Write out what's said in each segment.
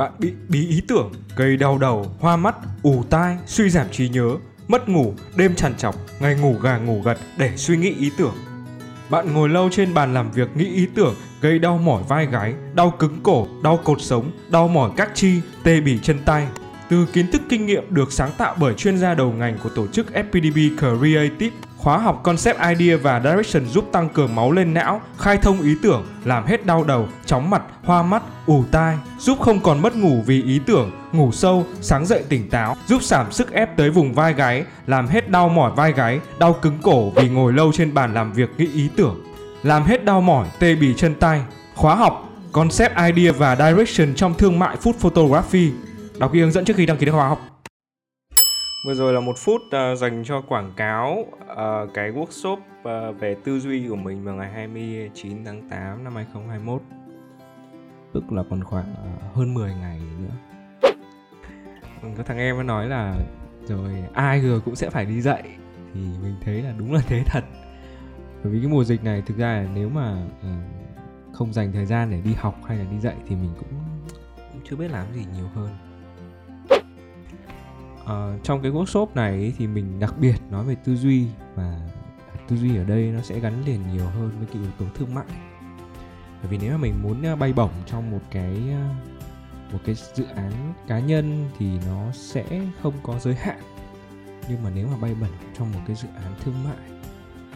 bạn bị bí ý tưởng, gây đau đầu, hoa mắt, ù tai, suy giảm trí nhớ, mất ngủ, đêm trằn trọc, ngày ngủ gà ngủ gật để suy nghĩ ý tưởng. Bạn ngồi lâu trên bàn làm việc nghĩ ý tưởng gây đau mỏi vai gáy, đau cứng cổ, đau cột sống, đau mỏi các chi, tê bì chân tay. Từ kiến thức kinh nghiệm được sáng tạo bởi chuyên gia đầu ngành của tổ chức FPDB Creative, khóa học Concept Idea và Direction giúp tăng cường máu lên não, khai thông ý tưởng, làm hết đau đầu, chóng mặt, hoa mắt, ù tai, giúp không còn mất ngủ vì ý tưởng, ngủ sâu, sáng dậy tỉnh táo, giúp giảm sức ép tới vùng vai gáy, làm hết đau mỏi vai gáy, đau cứng cổ vì ngồi lâu trên bàn làm việc nghĩ ý tưởng, làm hết đau mỏi, tê bì chân tay. Khóa học Concept Idea và Direction trong thương mại Food Photography. Đọc ghi hướng dẫn trước khi đăng ký khóa học. Vừa rồi là một phút uh, dành cho quảng cáo uh, cái workshop uh, về tư duy của mình vào ngày 29 tháng 8 năm 2021 Tức là còn khoảng uh, hơn 10 ngày nữa. Vâng, có thằng em nó nói là rồi ai rồi cũng sẽ phải đi dạy. Thì mình thấy là đúng là thế thật. Bởi vì cái mùa dịch này thực ra là nếu mà uh, không dành thời gian để đi học hay là đi dạy Thì mình cũng, cũng chưa biết làm gì nhiều hơn uh, trong cái workshop này thì mình đặc biệt nói về tư duy và tư duy ở đây nó sẽ gắn liền nhiều hơn với cái yếu tố thương mại. Bởi vì nếu mà mình muốn ờ, bay bổng trong một cái ờ, một cái dự án cá nhân thì nó sẽ không có giới hạn. Nhưng mà nếu mà bay bổng trong một cái dự án thương mại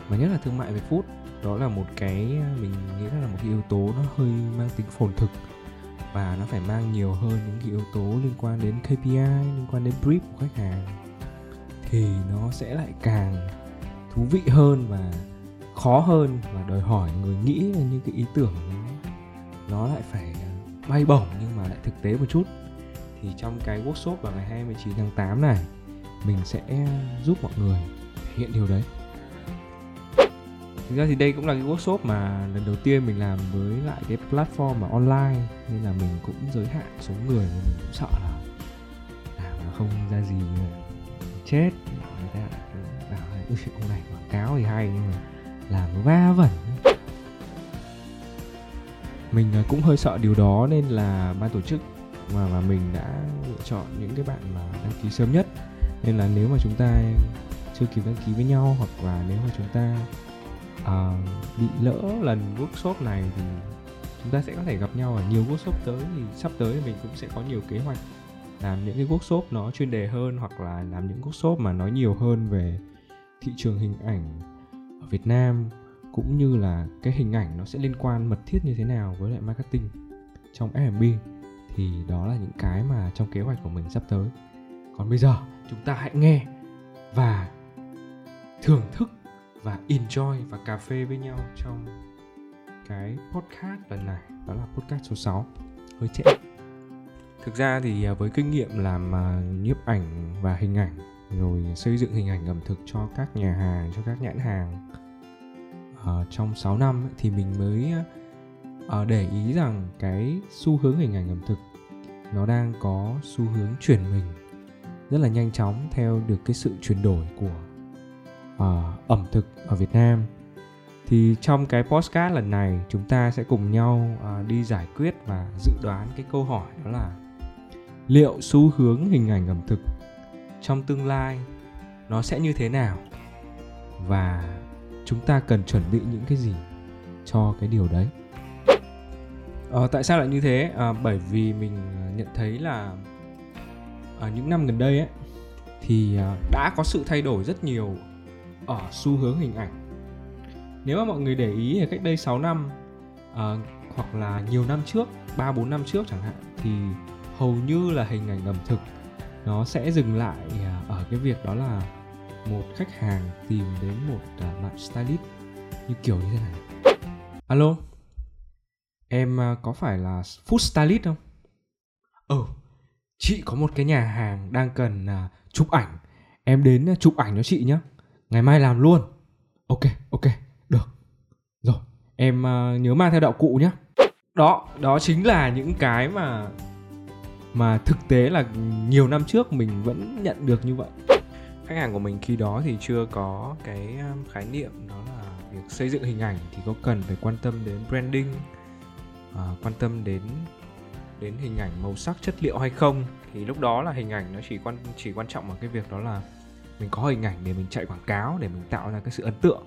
mà nhất là thương mại về food đó là một cái mình nghĩ là một cái yếu tố nó hơi mang tính phồn thực và nó phải mang nhiều hơn những cái yếu tố liên quan đến KPI liên quan đến brief của khách hàng, thì nó sẽ lại càng thú vị hơn và khó hơn và đòi hỏi người nghĩ là những cái ý tưởng nó lại phải à, bay bổng nhưng mà lại thực tế một chút. Thì trong cái workshop vào ngày 29 tháng 8 này, mình sẽ giúp mọi người thể hiện điều đấy. Thực ra thì đây cũng là cái workshop mà lần đầu tiên mình làm với lại cái platform mà online, nên là mình cũng giới hạn số người và mình cũng sợ là làm nó không ra gì chết. Người ta bảo là ông này quảng cáo thì hay nhưng mà làm nó va vẩn. Mình à, cũng hơi sợ điều đó nên là ban tổ chức mà mà mình đã lựa chọn những cái bạn mà đăng ký sớm nhất. Nên là nếu mà chúng ta chưa kịp đăng ký với nhau hoặc là nếu mà chúng ta uh, bị lỡ lần workshop này thì chúng ta sẽ có thể gặp nhau ở nhiều workshop tới thì sắp tới mình cũng sẽ có nhiều kế hoạch làm những cái workshop nó chuyên đề hơn hoặc là làm những workshop mà nói nhiều hơn về thị trường hình ảnh ở Việt Nam cũng như là cái hình ảnh nó sẽ liên quan mật thiết như thế nào với lại marketing trong F&B thì đó là những cái mà trong kế hoạch của mình sắp tới. Còn bây giờ chúng ta hãy nghe và thưởng thức và enjoy và cà phê với nhau trong cái podcast lần này đó là podcast số 6 hơi trễ. Thực ra thì à, với kinh nghiệm làm à, nhiếp ảnh và hình ảnh rồi xây dựng hình ảnh ẩm thực cho các nhà hàng cho các nhãn hàng uh, trong 6 năm thì mình mới để ý rằng cái xu hướng hình ảnh ẩm thực nó đang có xu hướng chuyển mình rất là nhanh chóng theo được cái sự chuyển đổi của uh, ẩm thực ở Việt Nam. Thì trong cái postcard lần này chúng ta sẽ cùng nhau uh, đi giải quyết và dự đoán cái câu hỏi đó là liệu xu hướng hình ảnh ẩm thực trong tương lai nó sẽ như thế nào? Và chúng ta cần chuẩn bị những cái gì cho cái điều đấy? À, tại sao lại như thế? À, bởi vì mình nhận thấy là ở những năm gần đây ấy thì đã có sự thay đổi rất nhiều ở xu hướng hình ảnh. Nếu mà mọi người để ý thì cách đây 6 năm uh, hoặc là nhiều năm trước 3 4 năm trước chẳng hạn thì hầu như là hình ảnh ẩm thực nó sẽ dừng lại ờ, ở cái việc đó là một khách hàng tìm đến một uh, bạn stylist như kiểu như thế này. Alo em uh, có phải là food stylist không? Ừ chị có một cái nhà hàng đang cần uh, chụp ảnh. Em đến chụp ảnh cho chị nhé ngày mai làm luôn. Ok ok được. Rồi em uh, nhớ mang theo đạo cụ nhé đó đó chính là những cái mà mà thực tế là nhiều năm trước mình vẫn nhận được như vậy. Khách hàng của mình khi đó thì chưa có cái ờ, khái niệm đó là việc xây dựng hình ảnh thì có cần phải quan tâm đến branding uh, quan tâm đến đến hình ảnh màu sắc chất liệu hay không? Thì lúc đó là hình ảnh nó chỉ quan chỉ quan trọng ở cái việc đó là mình có hình ảnh để mình chạy quảng cáo để mình tạo ra cái sự ấn tượng.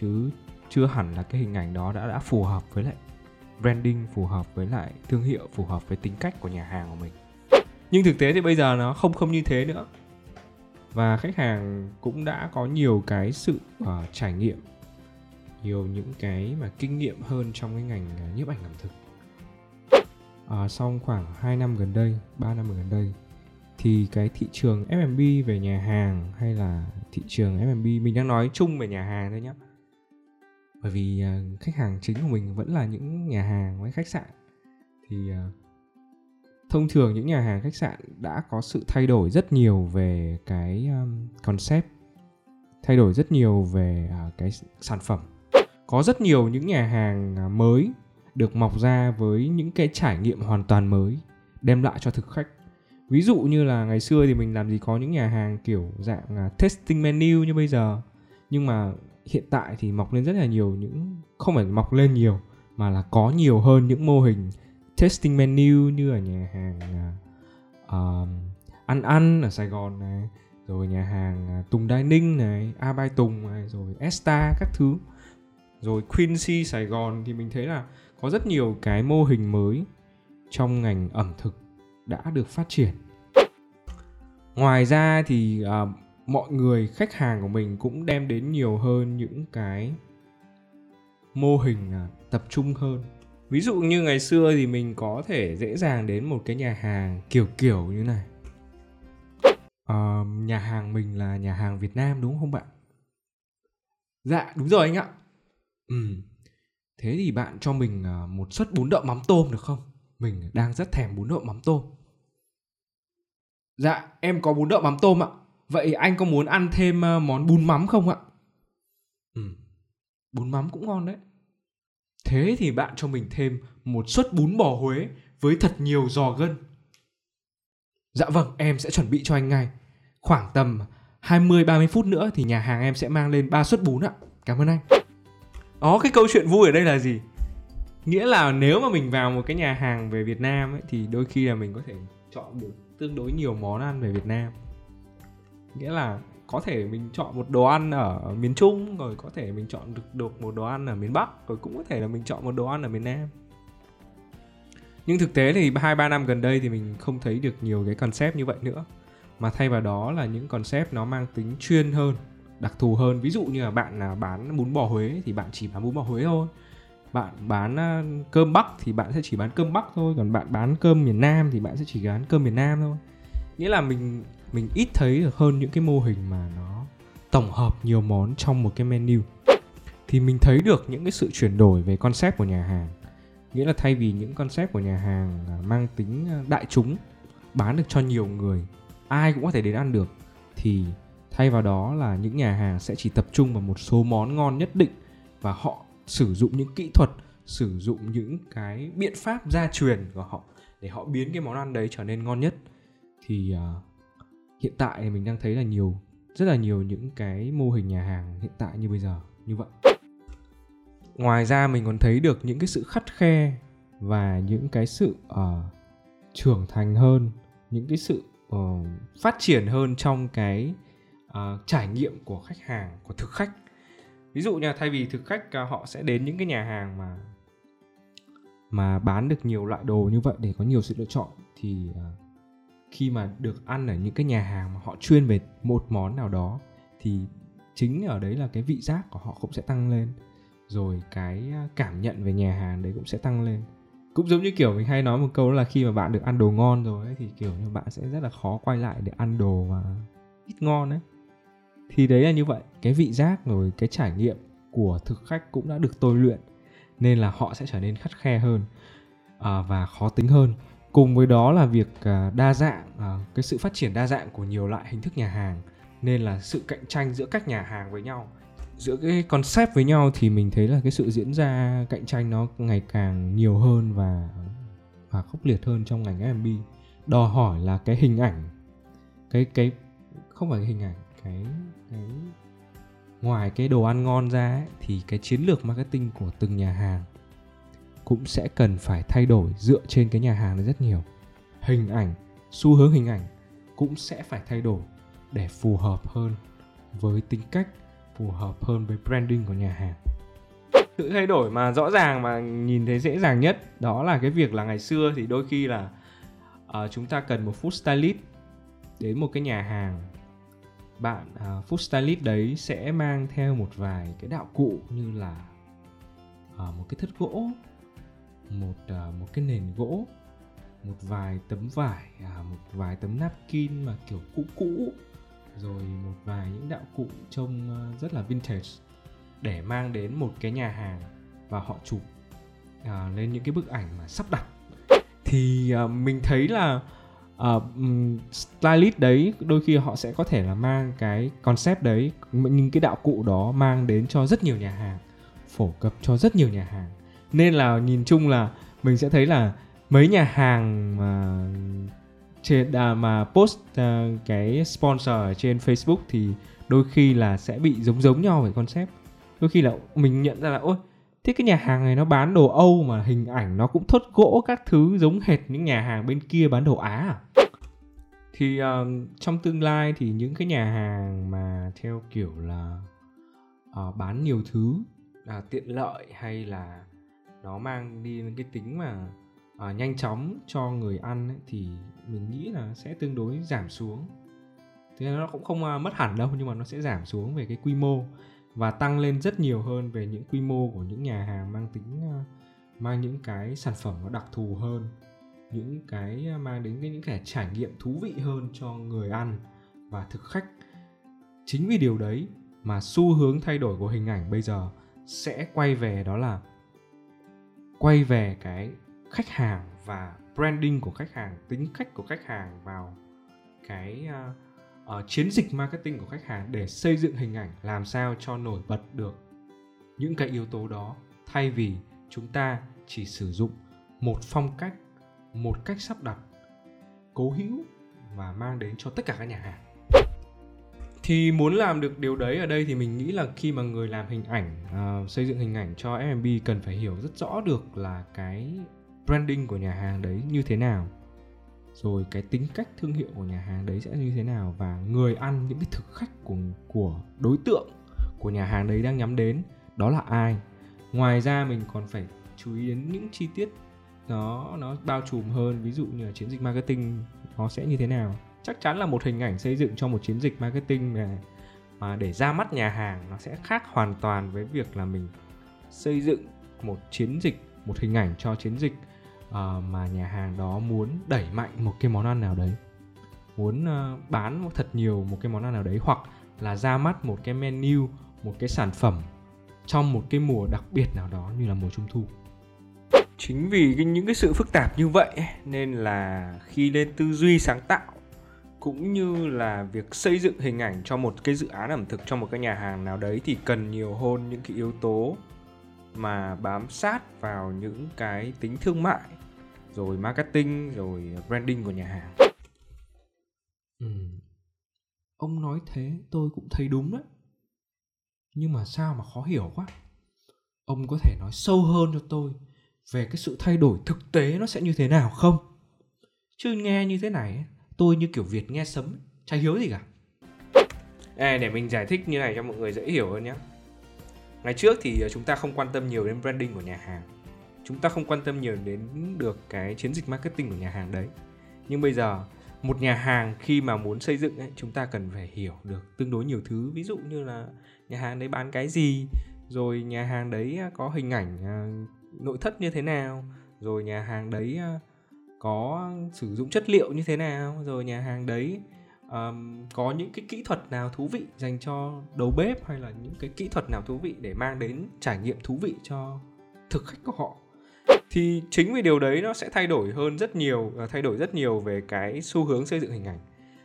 Chứ chưa hẳn là cái hình ảnh đó đã đã phù hợp với lại branding phù hợp với lại thương hiệu phù hợp với tính cách của nhà hàng của mình. Nhưng thực tế thì bây giờ nó không không như thế nữa. Và khách hàng cũng đã có nhiều cái sự uh, trải nghiệm nhiều những cái mà kinh nghiệm hơn trong cái ngành uh, nhiếp ảnh ẩm thực. À, sau khoảng 2 năm gần đây 3 năm gần đây thì cái thị trường F&B về nhà hàng hay là thị trường F&B mình đang nói chung về nhà hàng thôi nhé bởi vì uh, khách hàng chính của mình vẫn là những nhà hàng với khách sạn. Thì uh, thông thường những nhà hàng khách sạn đã có sự thay đổi rất nhiều về cái um, concept thay đổi rất nhiều về uh, cái sản phẩm. Có rất nhiều những nhà hàng mới được mọc ra với những cái trải nghiệm hoàn toàn mới đem lại cho thực khách ví dụ như là ngày xưa thì mình làm gì có những nhà hàng kiểu dạng là testing menu như bây giờ. Nhưng mà hiện tại thì mọc lên rất là nhiều những không phải mọc lên nhiều mà là có nhiều hơn những mô hình testing menu như ở nhà hàng uh, ăn ăn ở Sài Gòn này rồi nhà hàng à, Tùng Dining này A Bai Tùng này rồi Esta các thứ. Rồi Quincy Sài Gòn thì mình thấy là có rất nhiều cái mô hình mới trong ngành ẩm thực đã được phát triển. Ngoài ra thì à, mọi người khách hàng của mình cũng đem đến nhiều hơn những cái mô hình à, tập trung hơn. Ví dụ như ngày xưa thì mình có thể dễ dàng đến một cái nhà hàng kiểu kiểu như này. À, nhà hàng mình là nhà hàng việt nam đúng không bạn? Dạ đúng rồi anh ạ. Ừ thế thì bạn cho mình à, một suất bún đậu mắm tôm được không? Mình đang rất thèm bún đậu mắm tôm dạ em có bún đậu mắm tôm ạ vậy anh có muốn ăn thêm uh, món bún mắm không ạ ừ bún mắm cũng ngon đấy Thế thì bạn cho mình thêm một suất bún bò Huế với thật nhiều giò gân. Dạ vâng, em sẽ chuẩn bị cho anh ngay. Khoảng tầm 20-30 phút nữa thì nhà hàng em sẽ mang lên 3 suất bún ạ. Cảm ơn anh. Đó, cái câu chuyện vui ở đây là gì? Nghĩa là nếu mà mình vào một cái nhà hàng về Việt Nam ấy, thì đôi khi là mình có thể chọn được tương đối nhiều món ăn về Việt Nam. Nghĩa là có thể mình chọn một đồ ăn ở miền Trung, rồi có thể mình chọn được được một đồ ăn ở miền Bắc, rồi cũng có thể là mình chọn một đồ ăn ở miền Nam. Nhưng thực tế thì hai ba năm gần đây thì mình không thấy được nhiều cái concept như vậy nữa. Mà thay vào đó là những concept nó mang tính chuyên hơn, đặc thù hơn. Ví dụ như là bạn là bán bún bò Huế thì bạn chỉ bán bún bò Huế thôi bạn bán ờ, cơm Bắc thì bạn sẽ chỉ bán cơm Bắc thôi, còn bạn bán cơm miền Nam thì bạn sẽ chỉ bán cơm miền Nam thôi. Nghĩa là mình mình ít thấy được hơn những cái mô hình mà nó tổng hợp nhiều món trong một cái menu. Thì mình thấy được những cái sự chuyển đổi về concept của nhà hàng. Nghĩa là thay vì những concept của nhà hàng mang tính ờ, đại chúng, bán được cho nhiều người, ai cũng có thể đến ăn được, thì thay vào đó là những nhà hàng sẽ chỉ tập trung vào một số món ngon nhất định và họ sử dụng những kỹ thuật sử dụng những cái biện pháp gia truyền của họ để họ biến cái món ăn đấy trở nên ngon nhất. Thì uh, hiện tại thì mình đang thấy là nhiều rất là nhiều những cái mô hình nhà hàng hiện tại như bây giờ như vậy. Ngoài ra mình còn thấy được những cái sự khắt khe và những cái sự uh, trưởng thành hơn những cái sự uh, phát triển hơn trong cái uh, trải nghiệm của khách hàng của thực khách ví dụ như thay vì thực khách à, họ sẽ đến những cái nhà hàng mà mà bán được nhiều loại đồ như vậy để có nhiều sự lựa chọn thì à, khi mà được ăn ở những cái nhà hàng mà họ chuyên về một món nào đó thì chính ở đấy là cái vị giác của họ cũng sẽ tăng lên rồi cái à, cảm nhận về nhà hàng đấy cũng sẽ tăng lên. Cũng giống như kiểu mình hay nói một câu là khi mà bạn được ăn đồ ngon rồi ấy, thì kiểu như bạn sẽ rất là khó quay lại để ăn đồ mà ít ngon ấy thì đấy là như vậy. Cái vị giác rồi cái trải nghiệm của thực khách cũng đã được tôi luyện nên là họ sẽ trở nên khắt khe hơn à, và khó tính hơn. Cùng với đó là việc à, đa dạng à, cái sự phát triển đa dạng của nhiều loại hình thức nhà hàng nên là sự cạnh tranh giữa các nhà hàng với nhau giữa cái concept với nhau thì mình thấy là cái sự diễn ra cạnh tranh nó ngày càng nhiều hơn và và khốc liệt hơn trong ngành F&B đòi hỏi là cái hình ảnh cái cái không phải cái hình ảnh cái cái ngoài cái đồ ăn ngon ra ấy, thì cái chiến lược marketing của từng nhà hàng cũng sẽ cần phải thay đổi dựa trên cái nhà hàng này rất nhiều. Hình ảnh xu hướng hình ảnh cũng sẽ phải thay đổi để phù hợp hơn với tính cách phù hợp hơn với branding của nhà hàng. Sự thay đổi mà rõ ràng mà nhìn thấy dễ dàng nhất đó là cái việc là ngày xưa thì đôi khi là uh, chúng ta cần một food stylist đến một cái nhà hàng bạn uh, food stylist đấy sẽ mang theo một vài cái đạo cụ như là uh, một cái thất gỗ một uh, một cái nền gỗ một vài tấm vải uh, một vài tấm napkin mà kiểu cũ cũ rồi một vài những đạo cụ trông uh, rất là vintage để mang đến một cái nhà hàng và họ chụp uh, lên những cái bức ảnh mà sắp đặt. Thì uh, mình thấy là uh, stylist đấy đôi khi họ sẽ có thể là mang cái concept đấy những cái đạo cụ đó mang đến cho rất nhiều nhà hàng phổ cập cho rất nhiều nhà hàng. Nên là nhìn chung là mình sẽ thấy là mấy nhà hàng mà trên à, mà post uh, cái sponsor ở trên Facebook thì đôi khi là sẽ bị giống giống nhau về concept. Đôi khi là mình nhận ra là ôi thế cái nhà hàng này nó bán đồ Âu mà hình ảnh nó cũng thốt gỗ các thứ giống hệt những nhà hàng bên kia bán đồ Á à? Thì uh, trong tương lai thì những cái nhà hàng mà theo kiểu là uh, bán nhiều thứ uh, tiện lợi hay là nó mang đi cái tính mà uh, nhanh chóng cho người ăn ấy, thì mình nghĩ là sẽ tương đối giảm xuống. Thế nó cũng không uh, mất hẳn đâu nhưng mà nó sẽ giảm xuống về cái quy mô và tăng lên rất nhiều hơn về những quy mô của những nhà hàng mang tính ờ, mang những cái sản phẩm nó đặc thù hơn những cái ờ, mang đến những cái trải nghiệm thú vị hơn cho người ăn và thực khách. Chính vì điều đấy mà xu hướng thay đổi của hình ảnh bây giờ sẽ quay về đó là quay về cái khách hàng và branding của khách hàng tính cách của khách hàng vào cái uh, uh, chiến dịch marketing của khách hàng để xây dựng hình ảnh làm sao cho nổi bật được. Những cái yếu tố đó thay vì chúng ta chỉ sử dụng một phong cách một cách sắp đặt cố hữu và mang đến cho tất cả các nhà hàng. Thì muốn làm được điều đấy ở đây thì mình nghĩ là khi mà người làm hình ảnh uh, xây dựng hình ảnh cho F&B cần phải hiểu rất rõ được là cái branding của nhà hàng đấy như thế nào rồi cái tính cách thương hiệu của nhà hàng đấy sẽ như thế nào và người ăn, những cái thực khách của của đối tượng của nhà hàng đấy đang nhắm đến, đó là ai? Ngoài ra mình còn phải chú ý đến những chi tiết nó nó bao trùm hơn, ví dụ như là chiến dịch marketing nó sẽ như thế nào. Chắc chắn là một hình ảnh xây dựng cho một chiến dịch marketing mà mà để ra mắt nhà hàng nó sẽ khác hoàn toàn với việc là mình xây dựng một chiến dịch, một hình ảnh cho chiến dịch uh, mà nhà hàng đó muốn đẩy mạnh một cái món ăn nào đấy. Muốn uh, bán thật nhiều một cái món ăn nào đấy hoặc là ra mắt một cái menu một cái sản phẩm trong một cái mùa đặc biệt nào đó như là mùa trung thu. Chính vì cái, những cái sự phức tạp như vậy nên là khi lên tư duy sáng tạo cũng như là việc xây dựng hình ảnh cho một cái dự án ẩm thực trong một cái nhà hàng nào đấy thì cần nhiều hơn những cái yếu tố mà bám sát vào những cái tính thương mại rồi marketing rồi branding của nhà hàng. Ừ. ông nói thế tôi cũng thấy đúng đấy. Nhưng mà sao mà khó hiểu quá. Ông có thể nói sâu hơn cho tôi về cái sự thay đổi thực tế nó sẽ như thế nào không? Chứ nghe như thế này tôi như kiểu việt nghe sấm chả hiếu gì cả. À, để mình giải thích như này cho mọi người dễ hiểu hơn nhé ngày trước thì ờ, chúng ta không quan tâm nhiều đến branding của nhà hàng. Chúng ta không quan tâm nhiều đến được cái chiến dịch marketing của nhà hàng đấy. Nhưng bây giờ một nhà hàng khi mà muốn xây dựng ấy, chúng ta cần phải hiểu được tương đối nhiều thứ. Ví dụ như là nhà hàng đấy bán cái gì rồi nhà hàng đấy ờ, có hình ảnh ờ, nội thất như thế nào rồi nhà hàng đấy có sử dụng chất liệu như thế nào rồi nhà hàng đấy um, có những cái kỹ thuật nào thú vị dành cho đầu bếp hay là những cái kỹ thuật nào thú vị để mang đến trải nghiệm thú vị cho thực khách của họ? Thì chính vì điều đấy nó sẽ thay đổi hơn rất nhiều ờ, thay đổi rất nhiều về cái xu hướng xây dựng hình ảnh.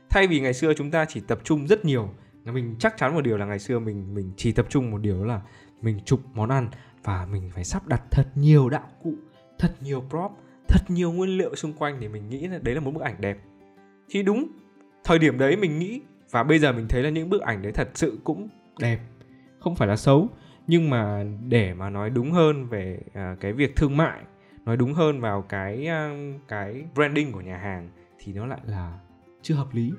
Thay vì ngày xưa chúng ta chỉ tập trung rất nhiều mình chắc chắn một điều là ngày xưa mình mình chỉ tập trung một điều là mình chụp món ăn và mình phải sắp đặt thật nhiều đạo cụ thật nhiều prop thật nhiều nguyên liệu xung quanh thì mình nghĩ là đấy là một bức ảnh đẹp. Thì đúng thời điểm đấy mình nghĩ và bây giờ mình thấy là những bức ảnh đấy thật sự cũng đẹp. Không phải là xấu nhưng mà để mà nói đúng hơn về uh, cái việc thương mại nói đúng hơn vào cái à, cái branding của nhà hàng thì nó lại là chưa hợp lý.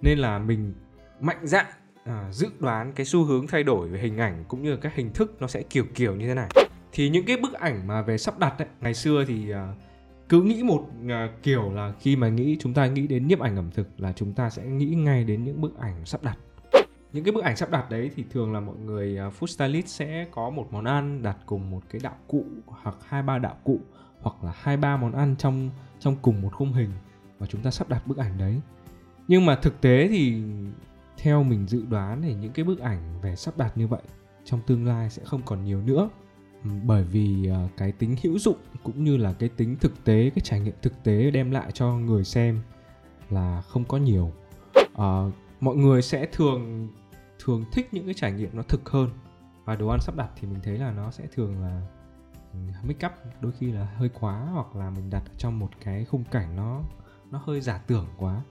Nên là mình mạnh dạn uh, dự đoán cái xu hướng thay đổi về hình ảnh cũng như là các hình thức nó sẽ kiểu kiểu như thế này. Thì những cái bức ảnh mà về sắp đặt ấy, ngày xưa thì uh, cứ nghĩ một à, kiểu là khi mà nghĩ chúng ta nghĩ đến nhiếp ảnh ẩm thực là chúng ta sẽ nghĩ ngay đến những bức ảnh sắp đặt. Những cái bức ảnh sắp đặt đấy thì thường là mọi người uh, food stylist sẽ có một món ăn đặt cùng một cái đạo cụ hoặc hai ba đạo cụ hoặc là hai ba món ăn trong trong cùng một khung hình và chúng ta sắp đặt bức ảnh đấy. Nhưng mà thực tế thì theo mình dự đoán thì những cái bức ảnh về sắp đặt như vậy trong tương lai sẽ không còn nhiều nữa bởi vì à, cái tính hữu dụng cũng như là cái tính thực tế cái trải nghiệm thực tế đem lại cho người xem là không có nhiều. À, mọi người sẽ thường thường thích những cái trải nghiệm nó thực hơn. Và đồ ăn sắp đặt thì mình thấy là nó sẽ thường là ừ, make up đôi khi là hơi quá hoặc là mình đặt trong một cái khung cảnh nó nó hơi giả tưởng quá.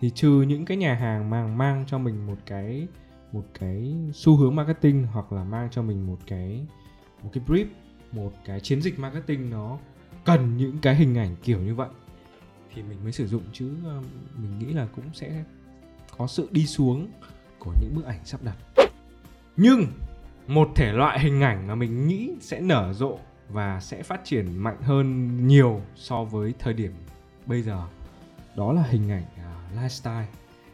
Thì trừ những cái nhà hàng mang mang cho mình một cái một cái xu hướng marketing hoặc là mang cho mình một cái một cái brief một cái chiến dịch marketing nó cần những cái hình ảnh kiểu như vậy. Thì mình mới sử dụng chứ ờ, mình nghĩ là cũng sẽ có sự đi xuống của những bức ảnh sắp đặt. Nhưng một thể loại hình ảnh mà mình nghĩ sẽ nở rộ và sẽ phát triển mạnh hơn nhiều so với thời điểm bây giờ đó là hình ảnh uh, lifestyle.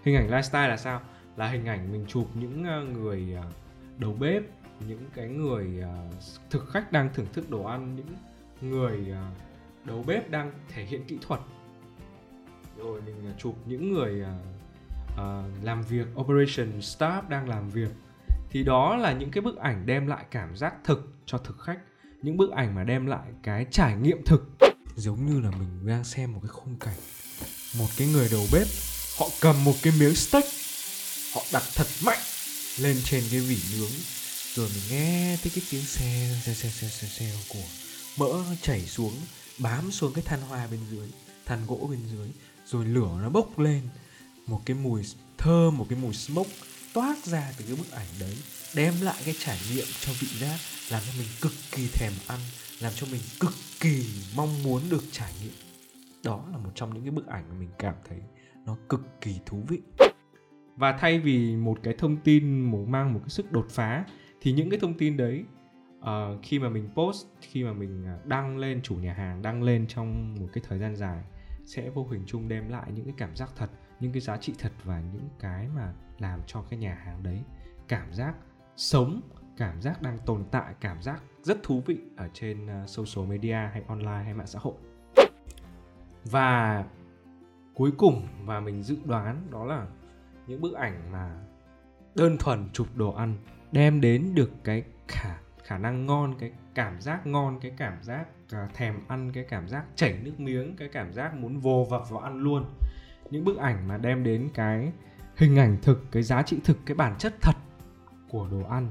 Hình ảnh lifestyle là sao? Là hình ảnh mình chụp những uh, người uh, đầu bếp những cái người uh, thực khách đang thưởng thức đồ ăn những người uh, đầu bếp đang thể hiện kỹ thuật. Rồi mình uh, chụp những người uh, uh, làm việc operation staff đang làm việc. Thì đó là những cái bức ảnh đem lại cảm giác thực cho thực khách. Những bức ảnh mà đem lại cái trải nghiệm thực. Giống như là mình đang xem một cái khung cảnh. Một cái người đầu bếp họ cầm một cái miếng steak. Họ đặt thật mạnh lên trên cái vỉ nướng rồi mình nghe thấy cái tiếng xe xe xe xe xe, xe của mỡ chảy xuống bám xuống cái than hoa bên dưới than gỗ bên dưới. Rồi lửa nó bốc lên. Một cái mùi thơm một cái mùi smoke toát ra từ cái bức ảnh đấy. Đem lại cái trải nghiệm cho vị giác làm cho mình cực kỳ thèm ăn làm cho mình cực kỳ mong muốn được trải nghiệm. Đó là một trong những cái bức ảnh mà mình cảm thấy nó cực kỳ thú vị. Và thay vì một cái thông tin mang một cái sức đột phá thì những cái thông tin đấy uh, khi mà mình post khi mà mình à, đăng lên chủ nhà hàng đăng lên trong một cái thời gian dài sẽ vô hình chung đem lại những cái cảm giác thật những cái giá trị thật và những cái mà làm cho cái nhà hàng đấy cảm giác sống cảm giác đang tồn tại cảm giác rất thú vị ở trên ờ, social media hay online hay mạng xã hội. Và cuối cùng và mình dự đoán đó là những bức ảnh mà đơn thuần chụp đồ ăn đem đến được cái khả khả năng ngon cái cảm giác ngon cái cảm giác uh, thèm ăn cái cảm giác chảy nước miếng cái cảm giác muốn vồ vập vào ăn luôn. Những bức ảnh mà đem đến cái hình ảnh thực cái giá trị thực cái bản chất thật của đồ ăn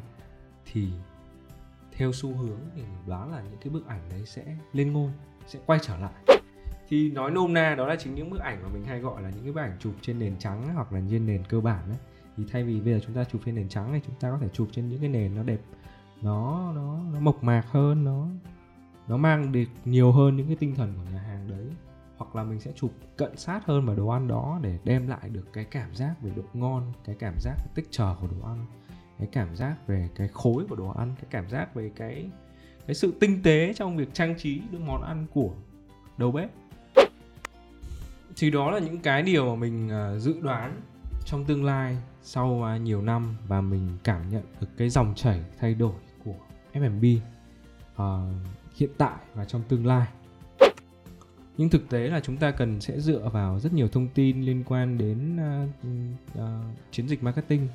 thì theo xu hướng thì đoán là những cái bức ảnh đấy sẽ lên ngôi sẽ quay trở lại. Thì nói nôm na đó là chính những bức ảnh mà mình hay gọi là những cái bức ảnh chụp trên nền trắng hoặc là trên nền cơ bản đấy thì thay vì bây giờ chúng ta chụp trên nền trắng thì chúng ta có thể chụp trên những cái nền nó đẹp, nó nó nó mộc mạc hơn, nó nó mang được nhiều hơn những cái tinh thần của nhà hàng đấy. Hoặc là mình sẽ chụp cận sát hơn vào đồ ăn đó để đem lại được cái cảm giác về độ ngon, cái cảm giác cái tích chờ của đồ ăn, cái cảm giác về cái khối của đồ ăn, cái cảm giác về cái cái sự tinh tế trong việc trang trí những món ăn của đầu bếp. Thì đó là những cái điều mà mình à, dự đoán trong tương lai sau à, nhiều năm và mình cảm nhận được cái dòng chảy thay đổi của F&B uh, à, hiện tại và trong tương lai. Nhưng thực tế là chúng ta cần sẽ dựa vào rất nhiều thông tin liên quan đến uh, uh, chiến dịch marketing.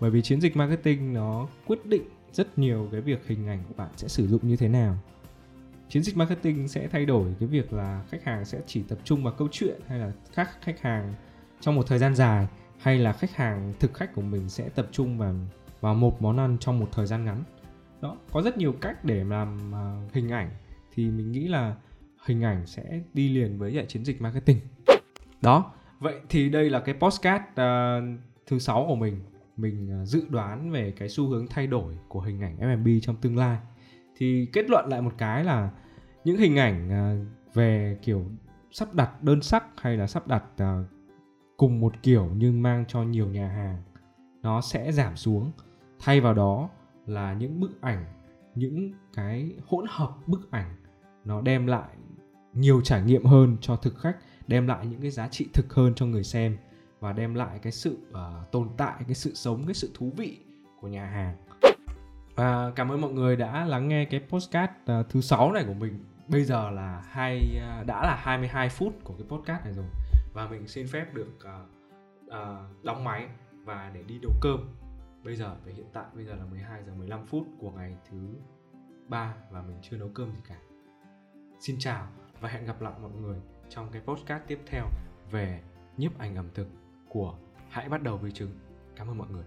Bởi vì chiến dịch marketing nó quyết định rất nhiều cái việc hình ảnh của bạn sẽ sử dụng như thế nào. Chiến dịch marketing sẽ thay đổi cái việc là khách hàng sẽ chỉ tập trung vào câu chuyện hay là các khách hàng trong một thời gian dài hay là khách hàng thực khách của mình sẽ tập trung vào vào một món ăn trong một thời gian ngắn. Đó có rất nhiều cách để làm uh, hình ảnh. Thì mình nghĩ là hình ảnh sẽ đi liền với lại chiến dịch marketing. Đó vậy thì đây là cái postcard uh, à, thứ sáu của mình. Mình uh, dự đoán về cái xu hướng thay đổi của hình ảnh F&B trong tương lai. Thì kết luận lại một cái là những hình ảnh uh, về kiểu sắp đặt đơn sắc hay là sắp đặt uh, cùng một kiểu nhưng mang cho nhiều nhà hàng. Nó sẽ giảm xuống. Thay vào đó là những bức ảnh những cái hỗn hợp bức ảnh. Nó đem lại nhiều trải nghiệm hơn cho thực khách đem lại những cái giá trị thực hơn cho người xem và đem lại cái sự uh, tồn tại cái sự sống cái sự thú vị của nhà hàng. Và cảm ơn mọi người đã lắng nghe cái postcard uh, ờ, thứ sáu này của mình. Bây giờ là hai uh, đã là 22 phút của cái podcast này rồi và mình xin phép được uh, uh, đóng máy và để đi nấu cơm. Bây giờ về hiện tại bây giờ là 12 giờ 15 phút của ngày thứ ba và mình chưa nấu cơm gì cả. Xin chào và hẹn gặp lại mọi người trong cái podcast tiếp theo về nhiếp ảnh ẩm thực của hãy bắt đầu với trứng. Cảm ơn mọi người.